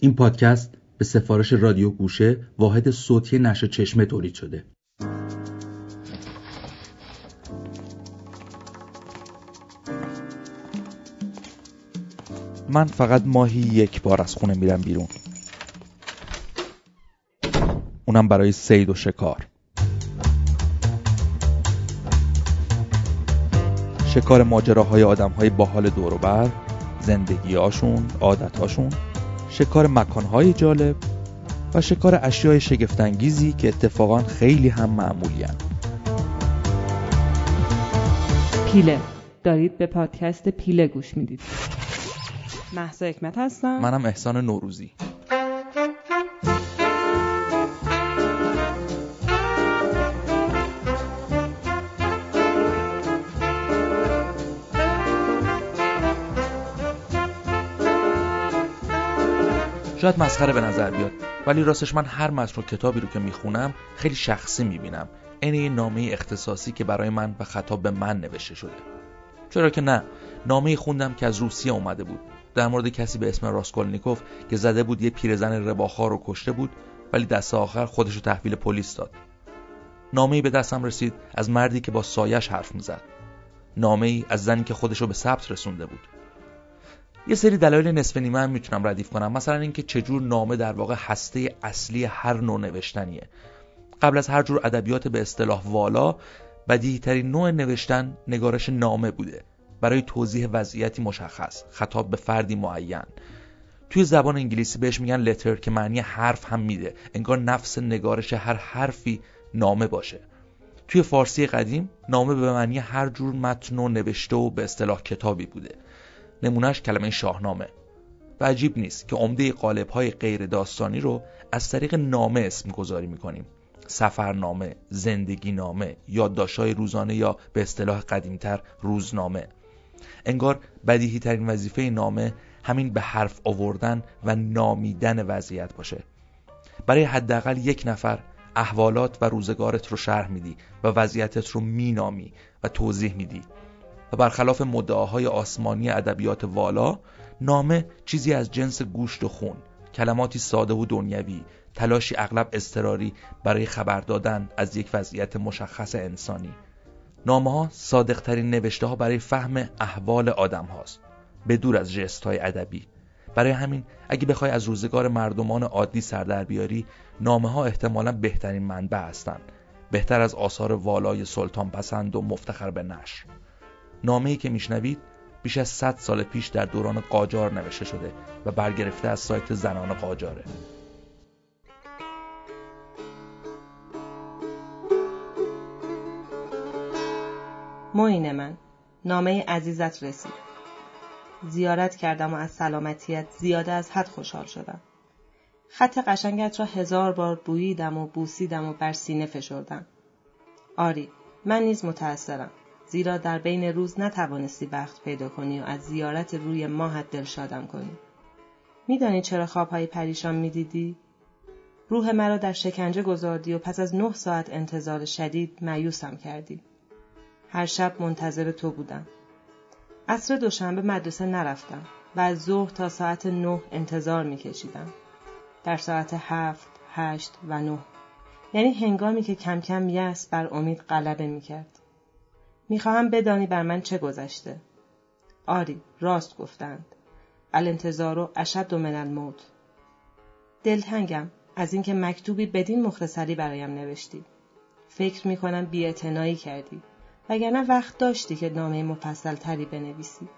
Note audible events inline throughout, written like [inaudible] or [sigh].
این پادکست به سفارش رادیو گوشه واحد صوتی نشر چشمه تولید شده. من فقط ماهی یک بار از خونه میرم بیرون. اونم برای سید و شکار. شکار ماجراهای آدمهای باحال دوروبر زندگیهاشون عادتهاشون. شکار مکانهای جالب و شکار اشیای شگفتانگیزی که اتفاقا خیلی هم معمولی پیله. دارید به پادکست پیله گوش می‌دید. محسا حکمت هستم. منم احسان نوروزی. شاید مسخره به نظر بیاد. ولی راستش من هر متن و کتابی رو که می‌خونم خیلی شخصی می‌بینم. عین یه نامه اختصاصی که برای من و خطاب به من نوشته شده. چرا که نه. نامه خوندم که از روسیه اومده بود. در مورد کسی به اسم راسکولنیکوف که زده بود یه پیرزن رباخار رو کشته بود ولی دست آخر خودش رو تحویل پلیس داد. نامه به دستم رسید از مردی که با سایش حرف می‌زد. نامه ای از زنی که خودش رو به ثبت رسونده بود. یه سری دلایل نصف نیمه هم می‌تونم ردیف کنم. مثلا اینکه چجور نامه در واقع هسته اصلی هر نوع نوشتنیه. قبل از هر جور ادبیات به اصطلاح والا بدیهی ترین نوع نوشتن نگارش نامه بوده. برای توضیح وضعیتی مشخص خطاب به فردی معین. توی زبان انگلیسی بهش میگن لتر که معنی حرف هم میده. انگار نفس نگارش هر حرفی نامه باشه. توی فارسی قدیم نامه به معنی هر جور متن و نوشته و به اصطلاح کتابی بوده. نمونهش کلمه شاهنامه. و عجیب نیست که عمده قالب های غیر داستانی رو از طریق نامه اسم گذاری می‌کنیم. سفرنامه، زندگی نامه، یادداشت‌های روزانه یا به اصطلاح قدیمتر روزنامه. انگار بدیهی ترین وظیفه نامه همین به حرف آوردن و نامیدن وضعیت باشه. برای حداقل یک نفر احوالات و روزگارت رو شرح میدی و وضعیتت رو مینامی و توضیح میدی. برخلاف مدعاهای آسمانی ادبیات والا نامه چیزی از جنس گوشت و خون کلماتی ساده و دنیوی تلاشی اغلب اضطراری برای خبر دادن از یک وضعیت مشخص انسانی. نامه ها ترین نوشته ها برای فهم احوال آدم هاست به دور از جست های ادبی. برای همین اگه بخوای از روزگار مردمان عادی سر در بیاری نامه ها احتمالا بهترین منبع هستند بهتر از آثار والای سلطان پسند و مفتخر به نشر. نامه ای که میشنوید بیش از 100 سال پیش در دوران قاجار نوشته شده و برگرفته از سایت زنان قاجاره. معین من نامه عزیزت رسید. زیارت کردم و از سلامتیت زیاده از حد خوشحال شدم. خط قشنگت را هزار بار بوییدم و بوسیدم و بر سینه فشردم. آری من نیز متأثرم. زیرا در بین روز نتوانستی وقت پیدا کنی و از زیارت روی ماهت دلشادم کنی. میدانی چرا خوابهای پریشان می‌دیدی؟ روح مرا در شکنجه گذاردی و پس از نه ساعت انتظار شدید مایوسم کردی. هر شب منتظر تو بودم. عصر دوشنبه مدرسه نرفتم و از ظهر تا ساعت نه انتظار میکشیدم. در ساعت هفت هشت و نه. یعنی هنگامی که کم کم یأس بر امید غلبه می‌کرد. می‌خواهم بدانی بر من چه گذشته. آری راست گفتند. الانتظار اشد من الموت. دلتنگم از اینکه مکتوبی بدین مختصری برایم نوشتی. فکر می‌کنم بیاعتنایی کردی وگرنه وقت داشتی که نامه مفصل تری بنویسی.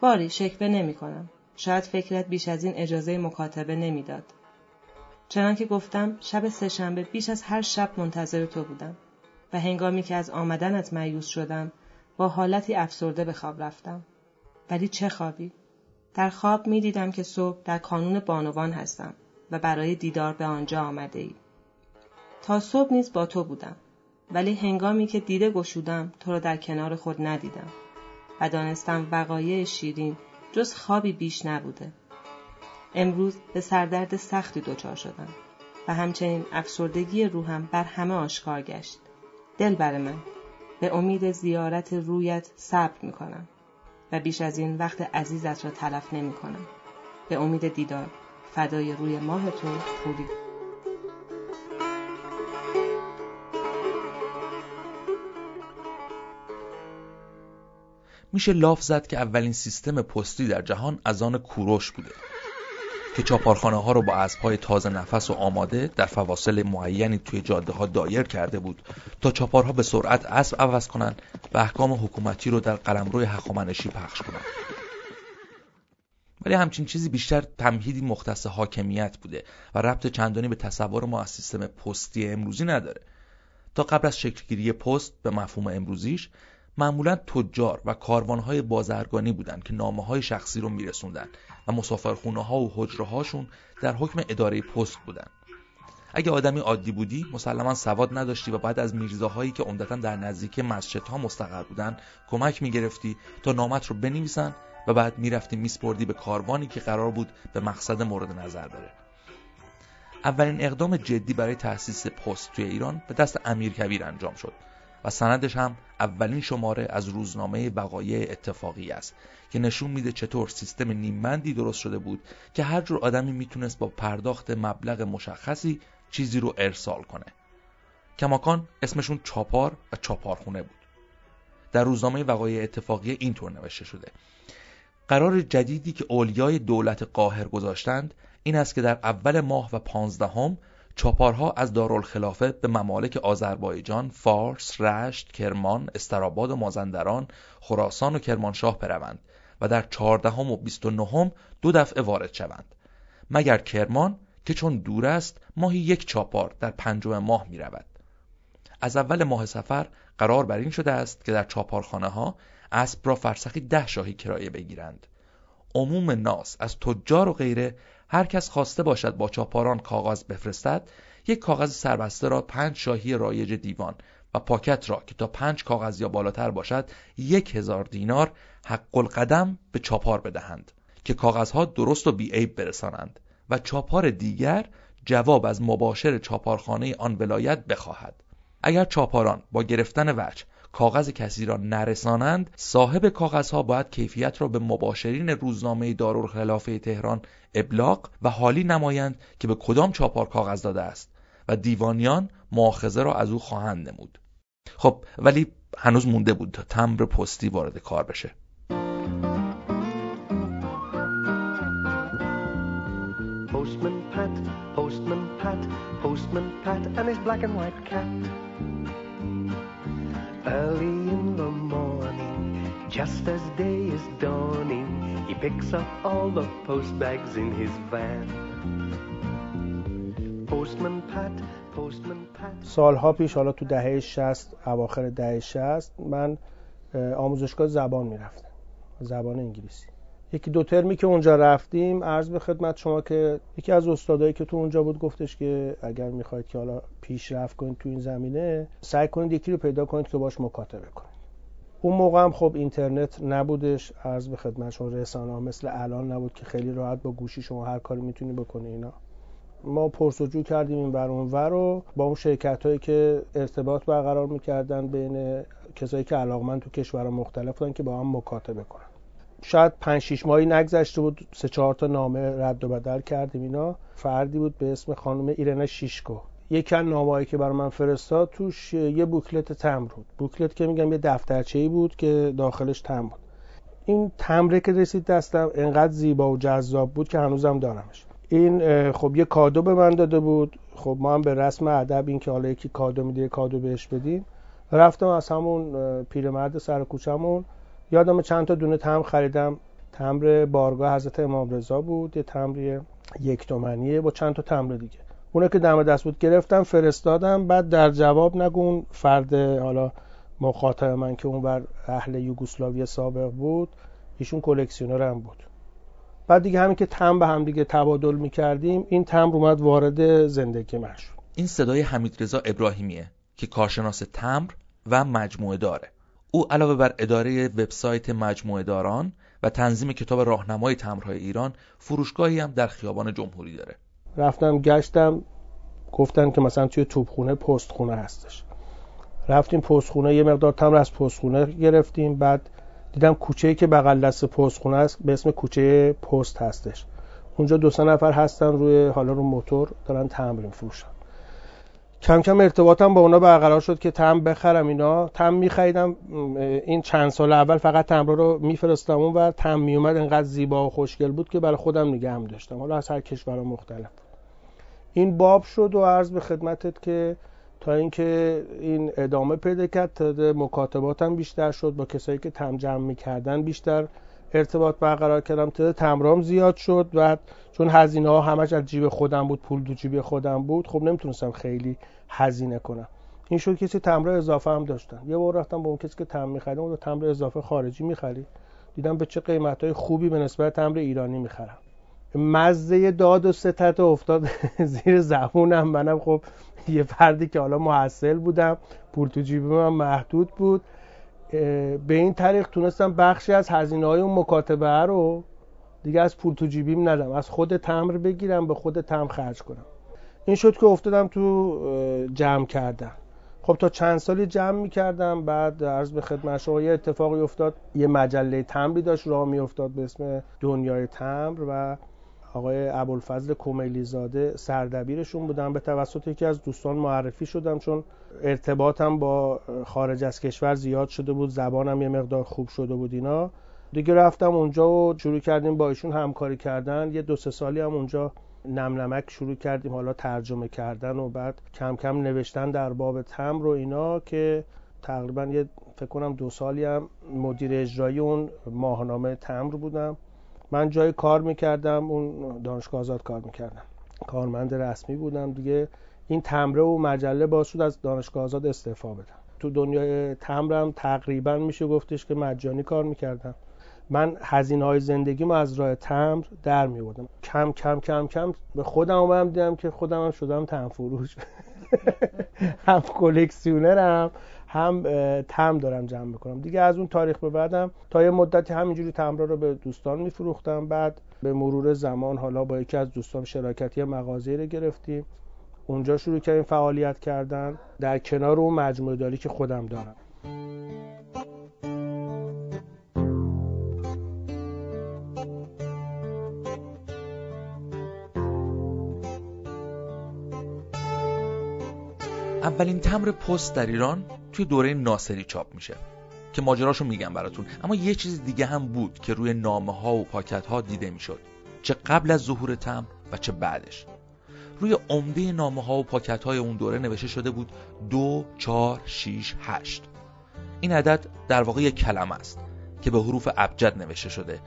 باری شکوه نمی کنم. شاید فکرت بیش از این اجازه مکاتبه نمی‌داد. چنانکه گفتم شب سهشنبه بیش از هر شب منتظر تو بودم. و هنگامی که از آمدنت مایوس شدم با حالتی افسرده به خواب رفتم. ولی چه خوابی؟ در خواب می دیدم که صبح در کانون بانوان هستم و برای دیدار به آنجا آمده ای. تا صبح نیز با تو بودم ولی هنگامی که دیده گشودم تو را در کنار خود ندیدم و دانستم وقایع شیرین جز خوابی بیش نبوده. امروز به سردرد سختی دچار شدم و همچنین افسردگی روحم بر همه آشکار گشت. دل بر من. به امید زیارت رویت صبر می کنم و بیش از این وقت عزیزت را تلف نمی کنم به امید دیدار فدای روی ماه تو پولی. میشه لاف زد که اولین سیستم پستی در جهان از آن کوروش بوده. که چاپارخانه ها رو با اسبهای تازه نفس و آماده در فواصل معینی توی جاده ها دایر کرده بود تا چاپارها به سرعت اسب عوض کنند و احکام حکومتی رو در قلمروی هخامنشی پخش کنند. ولی همچین چیزی بیشتر تمهیدی مختص حاکمیت بوده و ربط چندانی به تصور ما از سیستم پستی امروزی نداره. تا قبل از شکلگیری پست به مفهوم امروزیش معمولا تجار و کاروانهای بازرگانی بودند که نامه های شخصی رو میرسوندن و مسافرخونه ها و حجره هاشون در حکم اداره پست بودن. اگه آدمی عادی بودی مسلما سواد نداشتی و بعد از میرزاهایی که عمدتا در نزدیک مسجدها مستقر بودن کمک می‌گرفتی تا نامت رو بنویسن و بعد می‌رفتی میسپردی به کاروانی که قرار بود به مقصد مورد نظر بره. اولین اقدام جدی برای تأسیس پست توی ایران به دست امیر کبیر انجام شد. و سندش هم اولین شماره از روزنامه وقایع اتفاقی است که نشون میده چطور سیستم نیممندی درست شده بود که هر جور آدمی می‌تونست با پرداخت مبلغ مشخصی چیزی رو ارسال کنه. کماکان اسمشون چاپار و چاپارخونه بود. در روزنامه وقایع اتفاقی اینطور نوشته شده. قرار جدیدی که اولیای دولت قاهر گذاشتند این است که در اول ماه و پانزدهم چاپارها از دارالخلافه به ممالک آذربایجان، فارس، رشت، کرمان، استراباد و مازندران، خراسان و کرمانشاه بروند و در چهاردهم و بیست و نهم دو دفعه وارد شوند مگر کرمان که چون دور است ماهی یک چاپار در پنجم ماه می رود. از اول ماه سفر قرار بر این شده است که در چاپارخانه ها اسب را فرسخی ده شاهی کرایه بگیرند عموم ناس از تجار و غیره هر کس خواسته باشد با چاپاران کاغذ بفرستد یک کاغذ سربسته را پنج شاهی رایج دیوان و پاکت را که تا پنج کاغذ یا بالاتر باشد یک هزار دینار حق القدم به چاپار بدهند که کاغذها درست و بیعیب برسانند و چاپار دیگر جواب از مباشر چاپارخانه آن ولایت بخواهد. اگر چاپاران با گرفتن وجه کاغذ کسی را نرسانند صاحب کاغذها باید کیفیت را به مباشرین روزنامه دارالخلافه تهران ابلاغ و حالی نمایند که به کدام چاپار کاغذ داده است و دیوانیان مؤاخذه را از او خواهند نمود خب ولی هنوز مونده بود تا تمبر پستی وارد کار بشه Postman Pat, Postman Pat, Postman Pat and his black and white cat. Early in the morning, just as day is dawning, he picks up all the post bags in his van. Postman Pat, Postman Pat. سالها پیش حالا تو دهه 60 اواخر دهه 60 من آموزشگاه زبان می‌رفتم زبان انگلیسی یکی دو ترمی که اونجا رفتیم عرض به خدمت شما که یکی از استادایی که تو اونجا بود گفتش که اگر می‌خواید که حالا پیشرفت کنید تو این زمینه سعی کنید یکی رو پیدا کنید که باش مکاتبه کنید. اون موقع هم خب اینترنت نبودش عرض به خدمت شما رسانه مثل الان نبود که خیلی راحت با گوشی شما هر کاری می‌تونی بکنی اینا. ما پرسجو کردیم این بر اون رو با اون شرکت هایی که ارتباط برقرار می‌کردن بین کسایی که علاقمند تو کشور مختلف بودن که با هم مکاتبه کنن. شاید 5 6 ماهی نگذشته بود سه چهار تا نامه رد و بدل کردیم اینا. فردی بود به اسم خانم ایرنا شیشکو. یکی از نامه‌ای که برای من فرستاد توش یه بوکلت تمر بود. بوکلت که میگم یه دفترچه ای بود که داخلش تمر بود. این تمره که رسید دستم انقدر زیبا و جذاب بود که هنوزم دارمش. این خب یه کادو به من داده بود. خب ما هم به رسم ادب این که حالا یکی کادو میده کادو بهش بدیم. رفتم از همون پیرمرد سر کوچمون یادم چند تا دونه تمر خریدم. تمر بارگاه حضرت امام رضا بود یه تمر یک تومنیه با چند تا تمر دیگه. اونه که دم دست بود گرفتم فرستادم. بعد در جواب نگون فرد حالا مخاطب من که اون بر اهل یوگسلاوی سابق بود ایشون کلکسیونر هم بود. بعد دیگه همین که تمر به هم دیگه تبادل می‌کردیم این تمر اومد وارد زندگی من شد. این صدای حمید رضا ابراهیمیه که کارشناس تمر و مجموعه داره. او علاوه بر اداره وبسایت مجموعه داران و تنظیم کتاب راهنمای تمرهای ایران فروشگاهی هم در خیابان جمهوری داره. رفتم گشتم گفتن که مثلا توی توپخونه پستخونه هستش. رفتیم پستخونه یه مقدار تمر از پستخونه گرفتیم. بعد دیدم کوچه که بغل دست پستخونه است به اسم کوچه پست هستش. اونجا دو سه نفر هستن روی حالا رو موتور دارن تمرین فروشن. کم کم ارتباطم با اونا برقرار شد که تم بخرم اینا. تم میخریدم این چند سال اول فقط تم رو میفرستم اون و تم میومد انقدر زیبا و خوشگل بود که برای خودم نگه هم داشتم. حالا از هر کشور مختلف. این باب شد و عرض به خدمتت که تا اینکه این ادامه پیدا کرد تا مکاتباتم بیشتر شد با کسایی که تم جمع می‌کردن بیشتر ارتباط برقرار کردم. تعداد تمرام زیاد شد و چون هزینه ها همش از جیب خودم بود پول دو جیب خودم بود خب نمی‌تونستم خیلی هزینه کنم. این شد کسی تمر اضافه هم داشتن یه بار رفتم با اون کسی که تمر میخریدم اون تمر اضافه خارجی می‌خری دیدم به چه قیمت های خوبی به نسبت تمر ایرانی می‌خرم. مزه داد و ستت افتاد [laughs] زیر زبونم. منم خب یه فردی که حالا محصل بودم پول تو جیب من محدود بود. به این طریق تونستم بخشی از هزینه های اون مکاتبه رو دیگه از پول تو جیبیم ندم. از خود تمر بگیرم به خود تمر خرج کنم. این شد که افتادم تو جمع کردن. خب تا چند سالی جمع می‌کردم بعد عرض به خدمت شما اتفاقی افتاد. یه مجله تمری داشت راه میافتاد به اسم دنیای تمر و آقای ابوالفضل کمیلی زاده سردبیرشون بودم به توسط یکی از دوستان معرفی شدم چون ارتباطم با خارج از کشور زیاد شده بود. زبانم یه مقدار خوب شده بود اینا. دیگه رفتم اونجا و شروع کردیم با ایشون همکاری کردن. یه دو سه سالی هم اونجا نم نمک شروع کردیم حالا ترجمه کردن و بعد کم کم نوشتن در باب تمر و اینا که تقریبا یه فکر کنم دو سالی هم مدیر اجرایی اون ماهنامه تمر بودم. من جای کار می‌کردم اون دانشگاه آزاد کار می‌کردم. کارمند رسمی بودم دیگه. این تمره و مجله باز شد از دانشگاه آزاد استعفا بدم. تو دنیای تمرم تقریبا میشه گفتش که مجانی کار می‌کردم. من هزینه های زندگیم از راه تمر در می بودم کم کم کم کم به خودم اومدم دیدم که خودم هم شدم تم فروش [laughs] هم کلکسیونرم هم تم دارم جمع می‌کنم. دیگه از اون تاریخ به بعدم تا یه مدتی همینجوری تمرا رو به دوستان میفروختم. بعد به مرور زمان حالا با یکی از دوستان شراکتی مغازه رو گرفتیم. اونجا شروع کردیم فعالیت کردن. در کنار اون مجموعه داری که خودم دارم. اولین تمر پست در ایران توی دوره ناصری چاپ میشه که ماجراشو میگم براتون. اما یه چیز دیگه هم بود که روی نامه ها و پاکت ها دیده می‌شد. چه قبل از ظهور تمر و چه بعدش. روی عمده نامه ها و پاکت های اون دوره نوشته شده بود دو چار شیش هشت. این عدد در واقع یک کلمه است که به حروف ابجد نوشته شده.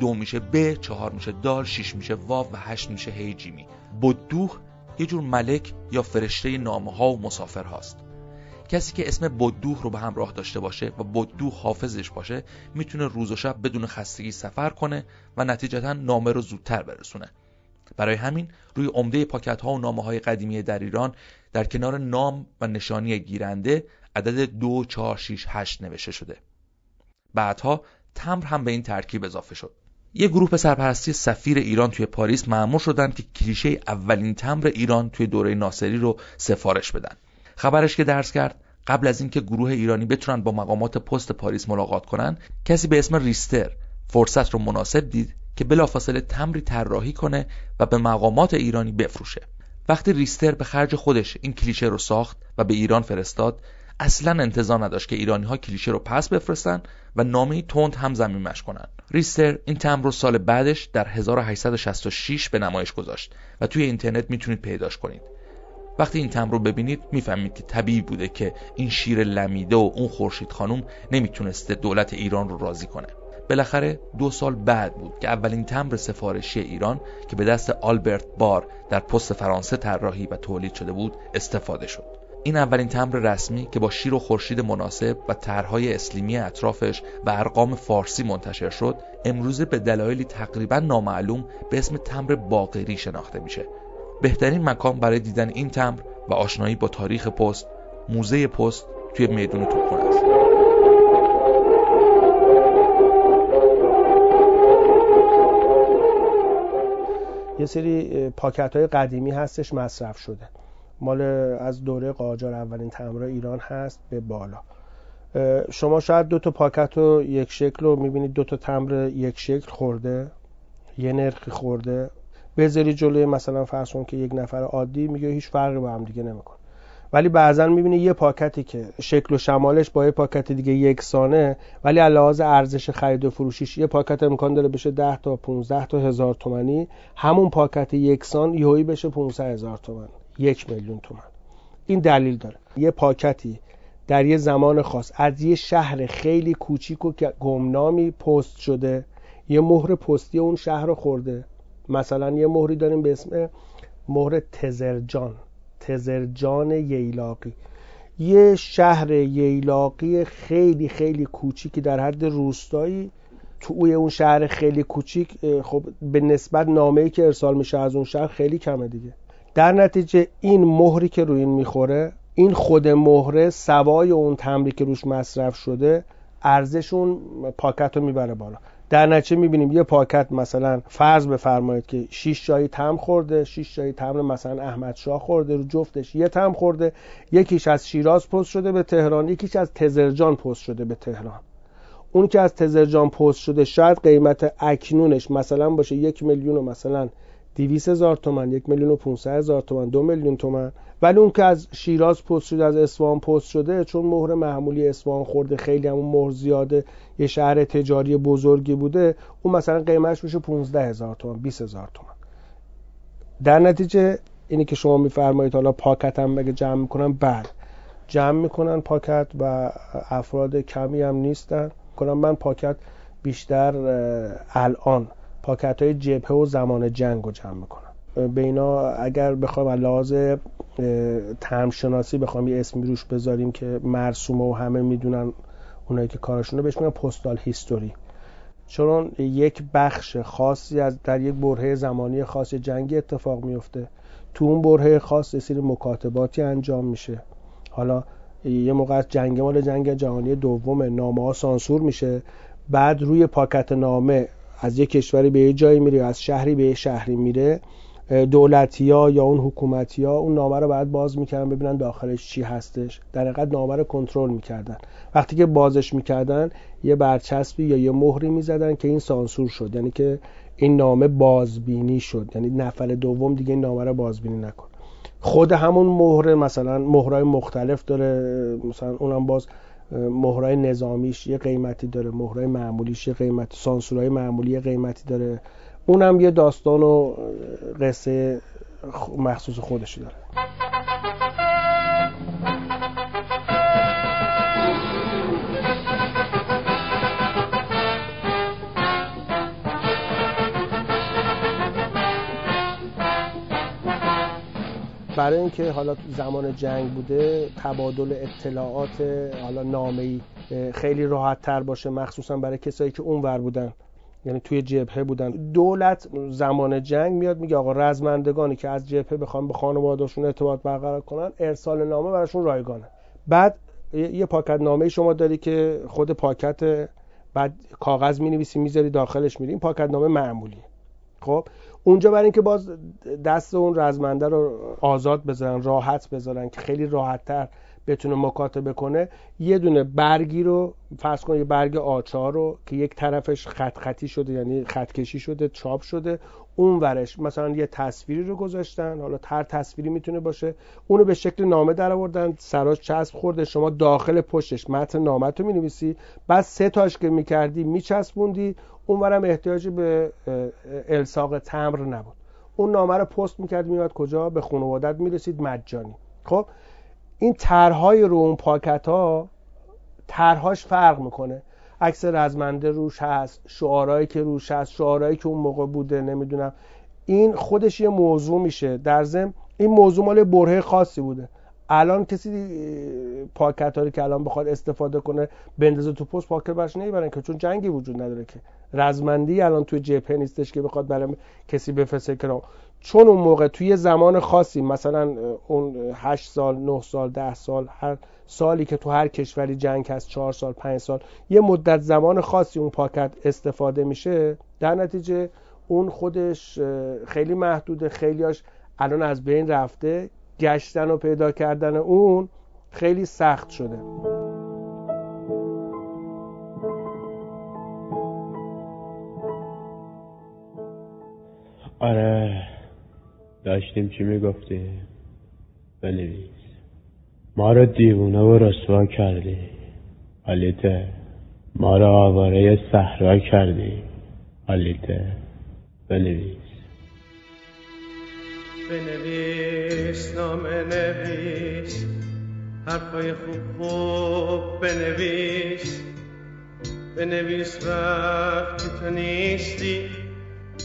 دو میشه ب چهار میشه دال شیش میشه واو و هشت میشه هیجیمی بدوخ یه جور ملک یا فرشته نامه ها و مسافر هاست کسی که اسم بدوخ رو به همراه داشته باشه و بدوخ حافظش باشه می‌تونه روز و شب بدون خستگی سفر کنه و نتیجتا نامه رو زودتر برسونه. برای همین روی عمده پاکت ها و نامه های قدیمی در ایران در کنار نام و نشانی گیرنده عدد دو چهار شیش هشت نوشته شده. بعدها تمر هم به این ترکیب اضافه شد. یه گروه سرپرستی سفیر ایران توی پاریس معمور شدن که کلیشه اولین تمر ایران توی دوره ناصری رو سفارش بدن. خبرش که درس کرد قبل از اینکه گروه ایرانی بتونن با مقامات پست پاریس ملاقات کنن کسی به اسم ریستر فرصت رو مناسب دید که بلافاصله تمری طراحی کنه و به مقامات ایرانی بفروشه. وقتی ریستر به خرج خودش این کلیشه رو ساخت و به ایران فرستاد اصلا انتظار نداشت که ایرانی ها کلیشه رو پس بفرستن و نامه تند هم زمینش کنن. ریستر این تمر رو سال بعدش در 1866 به نمایش گذاشت و توی اینترنت می‌تونید پیداش کنید. وقتی این تمر رو ببینید می‌فهمید که طبیعی بوده که این شیر لمیده و اون خورشید خانم نمی‌تونسته دولت ایران رو راضی کنه. بالاخره دو سال بعد بود که اولین تمر سفارشی ایران که به دست آلبرت بار در پست فرانسه طراحی و تولید شده بود استفاده شد. این اولین تمر رسمی که با شیر و خورشید مناسب و طرحهای اسلیمی اطرافش و ارقام فارسی منتشر شد امروزه به دلایلی تقریبا نامعلوم به اسم تمر باقری شناخته میشه. بهترین مکان برای دیدن این تمر و آشنایی با تاریخ پست موزه پست توی میدون توپخونه است. یه سری پاکت های قدیمی هستش مصرف شده. مال از دوره قاجار اولین تمرا ایران هست به بالا. شما شاید دو تا پاکت رو یک شکل رو می‌بینید. دو تا تمر یک شکل خورده یه نرخی خورده. بذاری جلوی مثلا فرض که یک نفر عادی میگه هیچ فرقی با هم دیگه نمی‌کنه. ولی بعضا می‌بینی یه پاکتی که شکل و شمالش با یه پاکت دیگه یکسانه ولی علاوه ارزش خرید و فروشیش یه پاکت امکان داره بشه 10 تا 15 تا هزار تومانی. همون پاکت یکسان یهویی بشه 500 هزار تومن یک میلیون تومن. این دلیل داره. یه پاکتی در یه زمان خاص از یه شهر خیلی کوچیک و گمنامی پست شده یه مهر پستی اون شهر رو خورده. مثلا یه مهری داریم به اسم مهر تزرجان تزرجان ییلاقی. یه شهر ییلاقی خیلی خیلی کوچیکی در حد روستایی. توی اون شهر خیلی کوچیک خب به نسبت نامه‌ای که ارسال میشه از اون شهر خیلی کمه دیگه. در نتیجه این مهری که روی این می‌خوره این خود مهره سوای اون تمری که روش مصرف شده ارزش اون پاکت رو می‌بره بالا. در نتیجه می‌بینیم یه پاکت مثلا فرض بفرمایید که 6 جایی تم خورده 6 جایی تمر مثلا احمد شاه خورده رو جفتش یه تم خورده یکیش از شیراز پست شده به تهران یکیش از تزرجان پست شده به تهران. اون که از تزرجان پست شده شاید قیمت اکنونش مثلا باشه یک میلیون و مثلا 200 هزار تومن یک میلیون و 500 هزار تومن دو میلیون تومن. ولی اون که از شیراز پست شده از اصفهان پست شده چون مهر معمولی اصفهان خورده خیلی همون مهر زیاده یه شهر تجاری بزرگی بوده اون مثلا قیمتش میشه 15 هزار تومن 20 هزار تومن. در نتیجه اینی که شما میفرمایید حالا پاکت هم بگه جمع می‌کنن بله. جمع می‌کنن پاکت و افراد کمی هم نیستن. کنم من پاکت بیشتر الان. پاکت های جبهه و زمان جنگ رو جمع می‌کنم به اینا اگر بخوایم لحاظ تمشناسی بخوام یه اسمی روش بذاریم که مرسومه و همه می‌دونن اونایی که کارشونه بهش میگن پستال هیستوری. چون یک بخش خاصی از در یک برهه زمانی خاص جنگی اتفاق میفته تو اون برهه خاص یه سری مکاتباتی انجام میشه. حالا یه موقع از جنگ مال جنگ جهانی دوم نامه ها سانسور میشه. بعد روی پاکت نامه از یک کشوری به یه جایی میره از شهری به یه شهری میره دولتی ها یا اون حکومتی ها اون نامه رو بعد باز می‌کردن ببینن داخلش چی هستش. در حقیقت نامه رو کنترل می‌کردن. وقتی که بازش می‌کردن یه برچسبی یا یه مهری می‌زدن که این سانسور شد. یعنی که این نامه بازبینی شد. یعنی نفر دوم دیگه این نامه رو بازبینی نکن. خود همون مهره مثلا مهرای مختلف داره مثلا اونم باز مهرای نظامیش یه قیمتی داره مهرای معمولیش یه قیمتی سانسورهای معمولی یه قیمتی داره. اونم یه داستان و قصه مخصوص خودشی داره. برای اینکه حالا زمان جنگ بوده تبادل اطلاعات حالا نامه‌ای خیلی راحت تر باشه مخصوصا برای کسایی که اونور بودن یعنی توی جبهه بودن. دولت زمان جنگ میاد میگه آقا رزمندگانی که از جبهه بخوان به خانوادهشون ارتباط برقرار کنن ارسال نامه براشون رایگانه. بعد یه پاکت نامه شما داری که خود پاکت بعد کاغذ می نویسی می‌ذاری داخلش میری پاکت نامه معمولی خب اونجا برای اینکه باز دست اون رزمنده رو آزاد بذارن راحت بذارن که خیلی راحت تر بتونه مکاتبه کنه یه دونه برگی رو فرض کن یه برگ آچار رو که یک طرفش خط خطی شده یعنی خط کشی شده چاپ شده اون ورش مثلا یه تصویری رو گذاشتن حالا تر تصویری می‌تونه باشه اونو به شکل نامه در آوردن سراش چسب خورده شما داخل پشتش متن نامه رو می‌نویسی بعد سه تاش که می‌کردی میچسبوندی اونورم احتیاجی به الساق تمر نبود. اون نامه رو پست می‌کرد میاد کجا؟ به خانوادت می‌رسید مجانی. خب این طرحهای رو اون پاکت ها طرحهاش فرق می‌کنه. عکس رزمنده روش هست شعارهایی که روش هست شعارهایی که اون موقع بوده نمی‌دونم. این خودش یه موضوع میشه. در ضمن این موضوع مال برهه خاصی بوده. الان کسی پاکت هایی که الان بخواد استفاده کنه بندازه تو پست پاکت برش نمی‌برن که چون جنگی وجود نداره که. رزمندی الان توی جبهه نیستش که بخواد برای کسی بفرسته که چون اون موقع توی زمان خاصی مثلا اون 8 سال 9 سال 10 سال هر سالی که تو هر کشوری جنگ هست 4 سال 5 سال یه مدت زمان خاصی اون پاکت استفاده میشه. در نتیجه اون خودش خیلی محدوده خیلیاش الان از بین رفته. گشتن و پیدا کردن اون خیلی سخت شده. آره داشتیم چی می‌گفتی بنویس. ما رو دیوونه و رسوا کردی. حالیته ما رو آواره صحرا کردی. حالیته بنویس. بنویس نام نویس. حرفای خوب خوب بنویس. بنویس وقتی تو نیستی.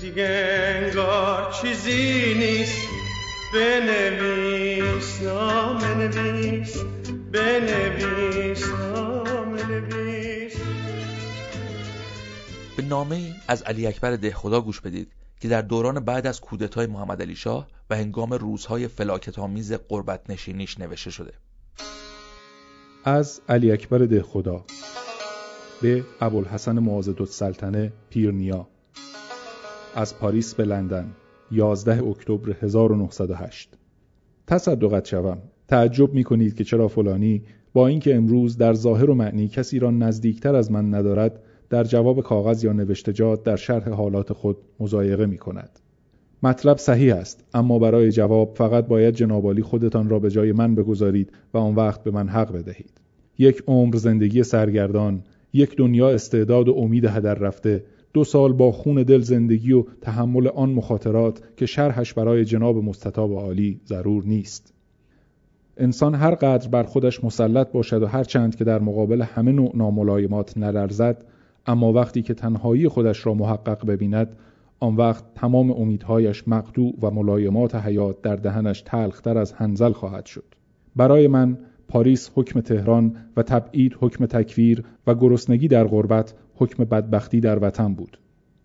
دیگه انگار چیزی نیست. بنویس نام نویس. بنویس نام نویس. به نامه از علی اکبر دهخدا گوش بدید. که در دوران بعد از کودتای محمد علی شاه و هنگام روزهای فلاکت آمیز قربت نشینیش نوشته شده. از علی اکبر دهخدا به ابوالحسن معاذد السلطنه پیرنیا از پاریس به لندن 11 اکتبر 1908 تصدقت شوم. تعجب می کنید که چرا فلانی با اینکه امروز در ظاهر و معنی کسی را نزدیکتر از من ندارد در جواب کاغذ یا نوشتجات در شرح حالات خود مزایقه می کند. مطلب صحیح است اما برای جواب فقط باید جنابالی خودتان را به جای من بگذارید و آن وقت به من حق بدهید. یک عمر زندگی سرگردان، یک دنیا استعداد و امید هدر رفته، دو سال با خون دل زندگی و تحمل آن مخاطرات که شرحش برای جناب مستطاب عالی ضرور نیست. انسان هر قدر بر خودش مسلط باشد و هر چند که در مقابل همه نوع ناملایمات نلرزد اما وقتی که تنهایی خودش را محقق ببیند آن وقت تمام امیدهایش مقطوع و ملایمات حیات در دهنش تلختر از هنزل خواهد شد. برای من پاریس حکم تهران و تبعید حکم تکفیر و گرسنگی در غربت حکم بدبختی در وطن بود.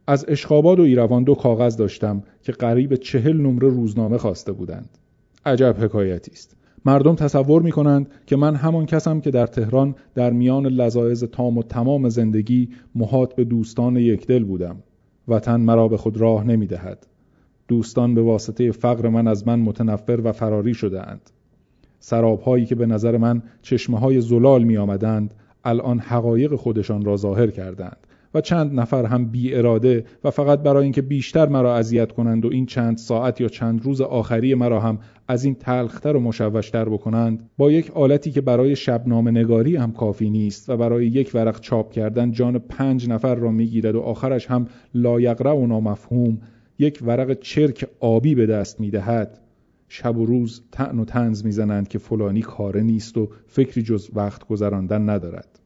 از اشخاباد و ایروان دو کاغذ داشتم که قریب چهل نمره روزنامه خواسته بودند. عجب حکایتی است. مردم تصور می کنند که من همان کسم که در تهران در میان لذایز تام و تمام زندگی محاط به دوستان یکدل بودم وطن مرا به خود راه نمی دهد. دوستان به واسطه فقر من از من متنفر و فراری شده اند. سرابهایی که به نظر من چشمه های زلال می آمدند الان حقایق خودشان را ظاهر کردند و چند نفر هم بی اراده و فقط برای اینکه بیشتر مرا اذیت کنند و این چند ساعت یا چند روز آخری مرا هم از این تلختر و مشوشتر بکنند با یک آلتی که برای شبنامه نگاری هم کافی نیست و برای یک ورق چاپ کردن جان پنج نفر را می‌گیرد و آخرش هم لایقره و نامفهوم یک ورق چرک آبی به دست می‌دهد شب و روز تعن و تنز می‌زنند که فلانی کاره نیست و فکری جز وقت گذراندن ندارد.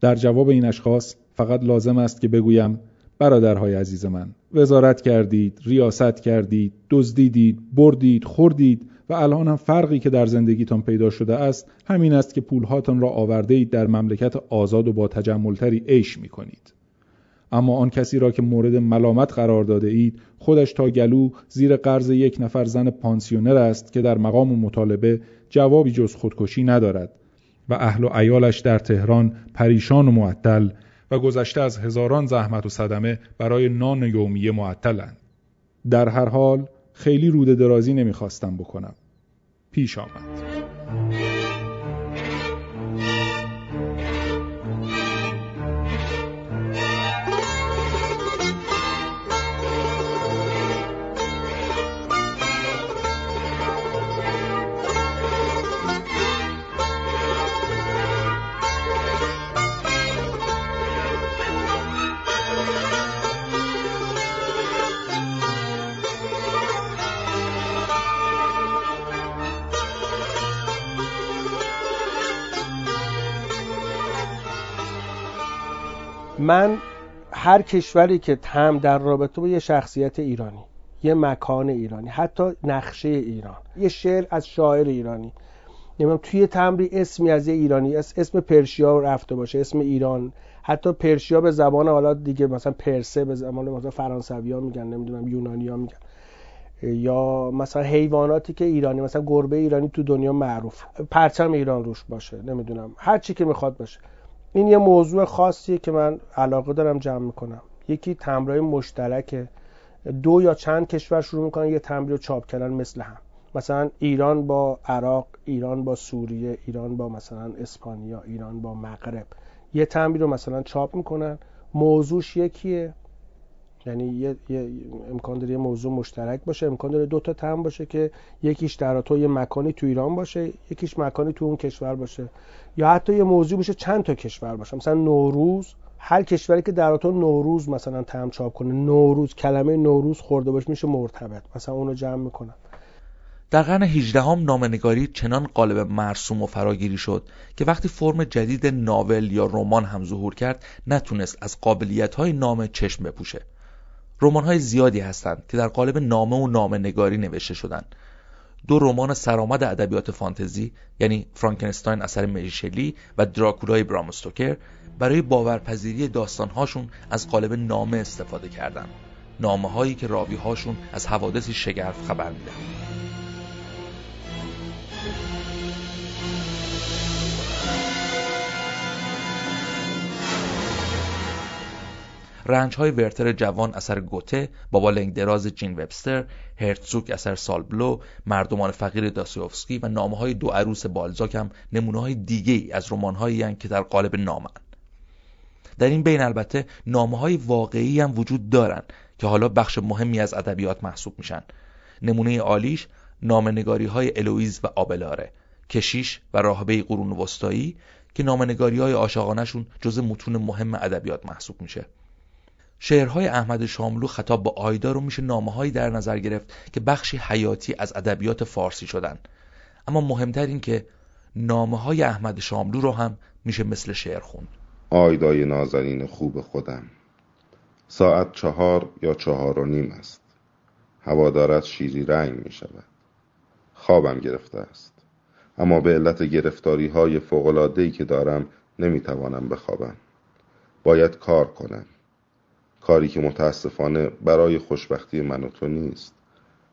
در جواب این اشخاص فقط لازم است که بگویم برادرهای عزیز من وزارت کردید ریاست کردید دزدیدید بردید خوردید و الان هم فرقی که در زندگیتان پیدا شده است همین است که پولهاتان را آورده اید در مملکت آزاد و با تجملتری عیش می کنید. اما آن کسی را که مورد ملامت قرار داده اید خودش تا گلو زیر قرض یک نفر زن پانسیونر است که در مقام مطالبه جوابی جز خودکشی ندارد و اهل و ایالش در تهران پریشان و معطل و گذشته از هزاران زحمت و صدمه برای نان یومیه معطلند. در هر حال خیلی روده درازی نمی‌خواستم بکنم. پیش آمد. من هر کشوری که هم در رابطه با یه شخصیت ایرانی یه مکان ایرانی حتی نقشه ایران یه شعر از شاعر ایرانی نمیم توی تمری اسمی از یه ایرانی اسم پرشیا رفته باشه اسم ایران حتی پرشیا به زبان حالا دیگه مثلا پرسه به زبان مثلا فرانسوی میگن نمی‌دونم یونانی ها میگن. یا مثلا حیواناتی که ایرانی مثلا گربه ایرانی تو دنیا معروف. پرچم ایران روش باشه نمی‌دونم. هر چی که می‌خواد باشه. این یه موضوع خاصیه که من علاقه دارم جمع می‌کنم. یکی تمرای مشترک دو یا چند کشور شروع می‌کنن یه تمری رو چاپ کردن مثل هم. مثلا ایران با عراق ایران با سوریه ایران با مثلا اسپانیا ایران با مغرب. یه تمری رو مثلا چاپ می‌کنن. موضوعش یکیه. یعنی یه،, یه امکان داره یه موضوع مشترک باشه امکان داره دو تا تم باشه که یکیش در تو یه مکانی تو ایران باشه یکیش مکانی تو اون کشور باشه. یا حتی یه موضوع باشه چند تا کشور باشه. مثلا نوروز هر کشوری که در تو نوروز مثلا تم چاپ کنه نوروز کلمه نوروز خورده باشه میشه مرتبط. مثلا اونو جمع می‌کنن. در قرن 18 هم نامنگاری چنان قالب مرسوم و فراگیری شد که وقتی فرم جدید ناول یا رمان هم ظهور کرد نتونست از قابلیت های نامه چشم بپوشه. رمان های زیادی هستند که در قالب نامه و نامه نگاری نوشته شدند. دو رمان سرآمد ادبیات فانتزی یعنی فرانکنستاین اثر مریشلی و دراکولای برامستوکر برای باورپذیری داستانهاشون از قالب نامه استفاده کردند. نامه هایی که راوی هاشون از حوادثی شگرف خبر میدن رنج های ورتر جوان اثر گوته بابا لنگ دراز جین وبستر هرتزوک اثر سالبلو مردمان فقیر داسیوفسکی و نامه های دو عروس بالزاک هم نمونه های دیگه از رمان هایی که در قالب نامن در این بین البته نامه های واقعی هم وجود دارن که حالا بخش مهمی از ادبیات محسوب میشن. نمونه عالیش نامنگاری های الویز و آبلاره کشیش و راهبه قرون وسطایی که نامنگاری های عاشقانشون جز متون مهم ادبیات محسوب میشه. شعرهای احمد شاملو خطاب با آیدا رو میشه نامه در نظر گرفت که بخشی حیاتی از ادبیات فارسی شدن. اما مهمتر این که نامه های احمد شاملو رو هم میشه مثل شعر خوند. آیدای نازنین خوب خودم. ساعت چهار یا چهار و نیم است. هوا دارد شیری رنگ می شود خوابم گرفته است. اما به علت گرفتاری های که دارم نمی توانم بخوابم. باید کار کنم. کاری که متاسفانه برای خوشبختی من و تو نیست.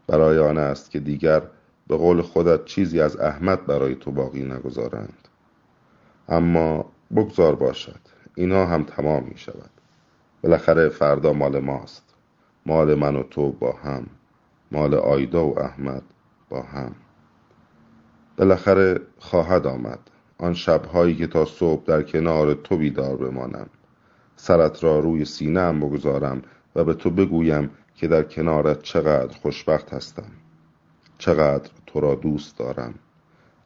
برای آن است که دیگر به قول خودت چیزی از احمد برای تو باقی نگذارند. اما بگذار باشد اینا هم تمام می شود بالاخره فردا مال ماست. مال من و تو با هم. مال آیدا و احمد با هم. بالاخره خواهد آمد. آن شبهایی که تا صبح در کنار تو بیدار بمانم. سرت را روی سینهام بگذارم و به تو بگویم که در کنارت چقدر خوشبخت هستم. چقدر تو را دوست دارم.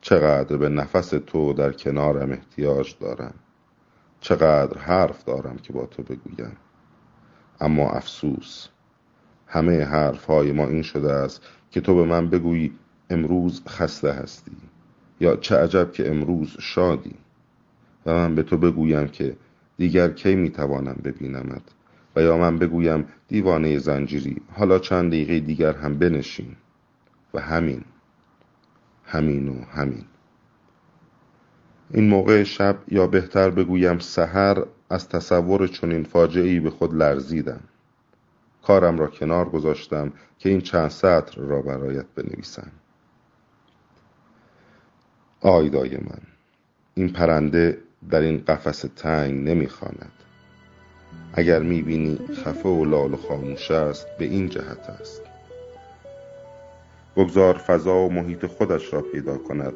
چقدر به نفس تو در کنارم احتیاج دارم. چقدر حرف دارم که با تو بگویم. اما افسوس همه حرف های ما این شده است که تو به من بگویی امروز خسته هستی یا چه عجب که امروز شادی. و من به تو بگویم که دیگر کی می‌توانم ببینمت؟ و یا من بگویم دیوانه زنجیری حالا چند دقیقه دیگر هم بنشین. و همین. همین و همین. این موقع شب یا بهتر بگویم سحر از تصور چنین فاجعه‌ای به خود لرزیدم. کارم را کنار گذاشتم که این چند سطر را برایت بنویسم. آیدای من این پرنده در این قفس تنگ نمی‌خواند. اگر می‌بینی خفه و لال و خاموش است به این جهت است. بگذار فضا و محیط خودش را پیدا کند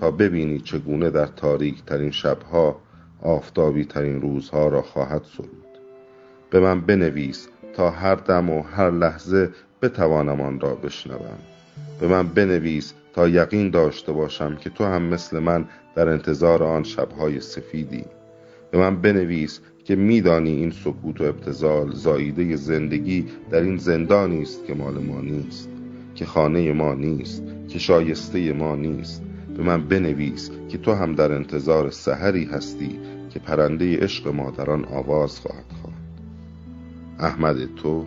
تا ببینی چگونه در تاریک ترین شبها آفتابی ترین روزها را خواهد سرود. به من بنویس تا هر دم و هر لحظه بتوانم آن را بشنوم. به من بنویس تا یقین داشته باشم که تو هم مثل من در انتظار آن شبهای سفیدی. به من بنویس که میدانی این سکوت و ابتزال زاییده زندگی در این زندانی است که مال ما نیست که خانه ما نیست که شایسته ما نیست. به من بنویس که تو هم در انتظار سحری هستی که پرنده عشق ما در آن آواز خواهد خواند. احمد تو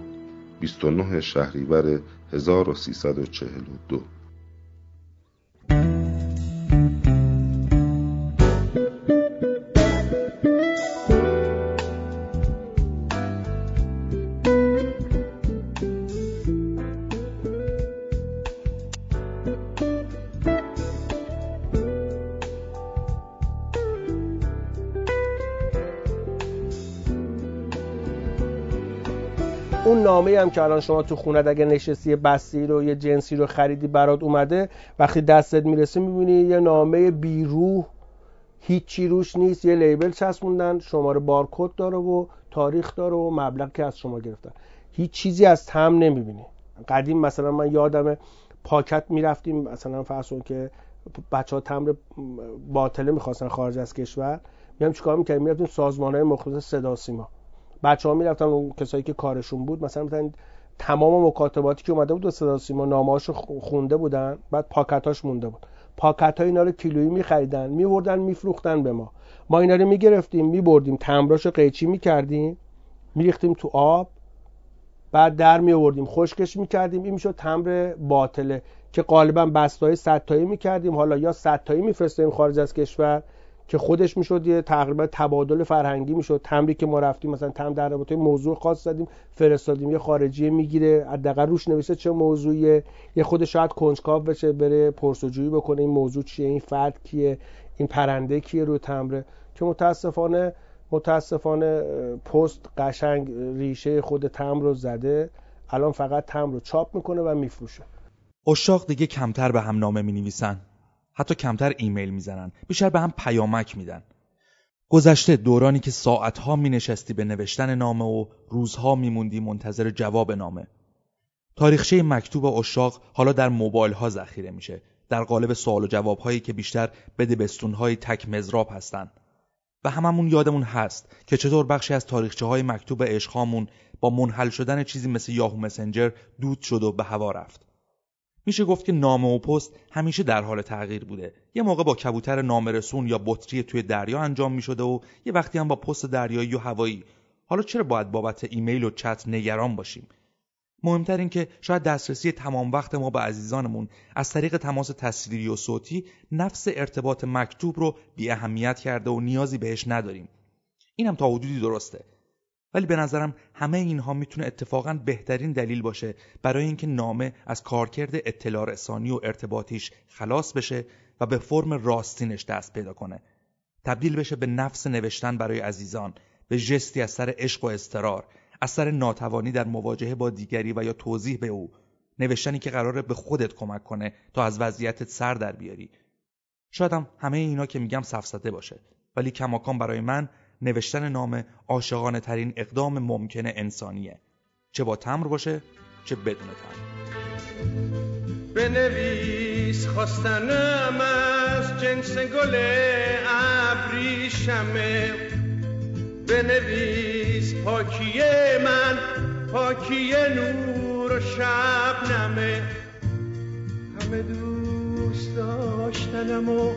29 شهریور 1342 که الان شما تو خونت اگه نشستی بستی رو یه جنسی رو خریدی برات اومده وقتی دستت می‌رسه می‌بینی یه نامه بیروح. هیچی روش نیست یه لیبل چسبوندن شماره بارکد داره و تاریخ داره و مبلغ که از شما گرفتن. هیچ چیزی از تم نمی‌بینی. قدیم مثلا من یادم پاکت می‌رفتیم مثلا فرض که بچه ها تمر باطله می‌خواستن خارج از کشور. میام چیکار می‌کردیم؟ می‌رفتیم سازمان های صدا سیما. بچه ها می‌رفتن اون کسایی که کارشون بود مثلا مثلا تمام مکاتباتی که اومده بود به صدا سیما نامه‌هاشو خونده بودن بعد پاکتاش مونده بود. پاکت های اینا رو کیلویی میخریدن میوردن میفروختن به ما. ما اینا رو می‌گرفتیم میبردیم تمراشو قیچی می‌کردیم میریختیم تو آب بعد در می آوردیم خشکش می‌کردیم. این می‌شد تمر باطله که غالبا بستای 100 تایی می‌کردیم. حالا یا 100 تایی میفرستیم خارج از کشور که خودش می‌شد یه تقریبا تبادل فرهنگی می‌شد. تمری که ما رفتیم مثلا تم در رابطه موضوع خاص زدیم فرستادیم یه خارجی می‌گیره حداقل روش نوشته چه موضوعیه. یه خود شاید کنجکاو بشه بره پرسجویی بکنه این موضوع چیه این فرد کیه این پرنده کیه رو تمره که متاسفانه متاسفانه پست قشنگ ریشه خود تم رو زده. الان فقط تم رو چاپ می‌کنه و میفروشه. اشاق دیگه کمتر به هم نامه می نویسن حتی کمتر ایمیل می‌زنن. بیشتر به هم پیامک میدن. گذشته دورانی که ساعتها می نشستی به نوشتن نامه و روزها میموندی منتظر جواب نامه. تاریخچه مکتوب اشاق حالا در موبایل ها ذخیره میشه. در قالب سوال و جواب هایی که بیشتر به دبستون های تک مزراب هستن. و هممون یادمون هست که چطور بخشی از تاریخچه های مکتوب عشقامون با منحل شدن چیزی مثل یاهو مسنجر دود شد و به هوا رفت. میشه گفت که نامه و پست همیشه در حال تغییر بوده. یه موقع با کبوتر نامرسون یا بطری توی دریا انجام می‌شده و یه وقتی هم با پست دریایی و هوایی. حالا چرا باید بابت ایمیل و چت نگران باشیم؟ مهمتر این که شاید دسترسی تمام وقت ما به عزیزانمون از طریق تماس تصویری و صوتی نفس ارتباط مکتوب رو بی اهمیت کرده و نیازی بهش نداریم. اینم تا حدودی درسته. ولی به نظرم همه اینها می‌تونه اتفاقا بهترین دلیل باشه برای اینکه نامه از کارکرد اطلاع رسانی و ارتباطیش خلاص بشه و به فرم راستینش دست پیدا کنه. تبدیل بشه به نفس نوشتن برای عزیزان به جستی از سر عشق و استرار از سر ناتوانی در مواجهه با دیگری و یا توضیح به او نوشتنی که قراره به خودت کمک کنه تا از وضعیتت سر در بیاری. شایدم همه اینا که میگم سفسته باشه ولی کماکان برای من نوشتن نامه عاشقانه ترین اقدام ممکن انسانیه. چه با تمر باشه چه بدون تمر. بنویس خواستنم از جنس گل ابریشمه بنویس پاکیه من پاکیه نور و شبنمه همه دوست داشتنم و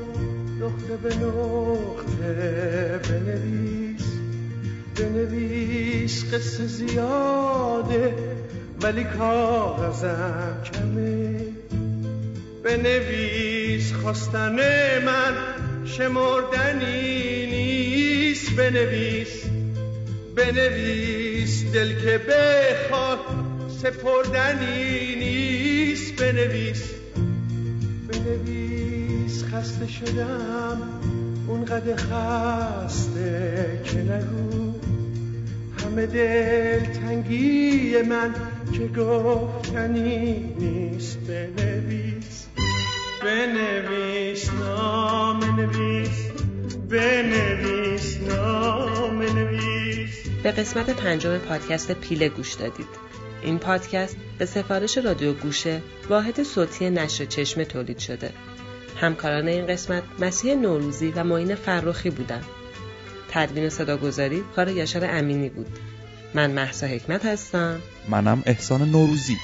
نقطه به نقطه بنویس. بنویس قصه زیاده ولی کاغذم کمه. بنویس خواستن من شمردنی نیست. بنویس بنویس دل که بخواد سپردنی نیست. بنویس بنویس خسته شدم اونقدر خسته که نگو. همه دل تنگی من که گفتنی نیست بنویس. بنویس نام نویس بنویس نام نویس به قسمت پنجم پادکست پیله گوش دادید. این پادکست به سفارش رادیو گوشه واحد صوتی نشر چشمه تولید شده. همکاران این قسمت مسیح نوروزی و معین فرخی بودند. تدوین صداگذاری کار یاشر امینی بود. من محسا حکمت هستم. منم احسان نوروزی.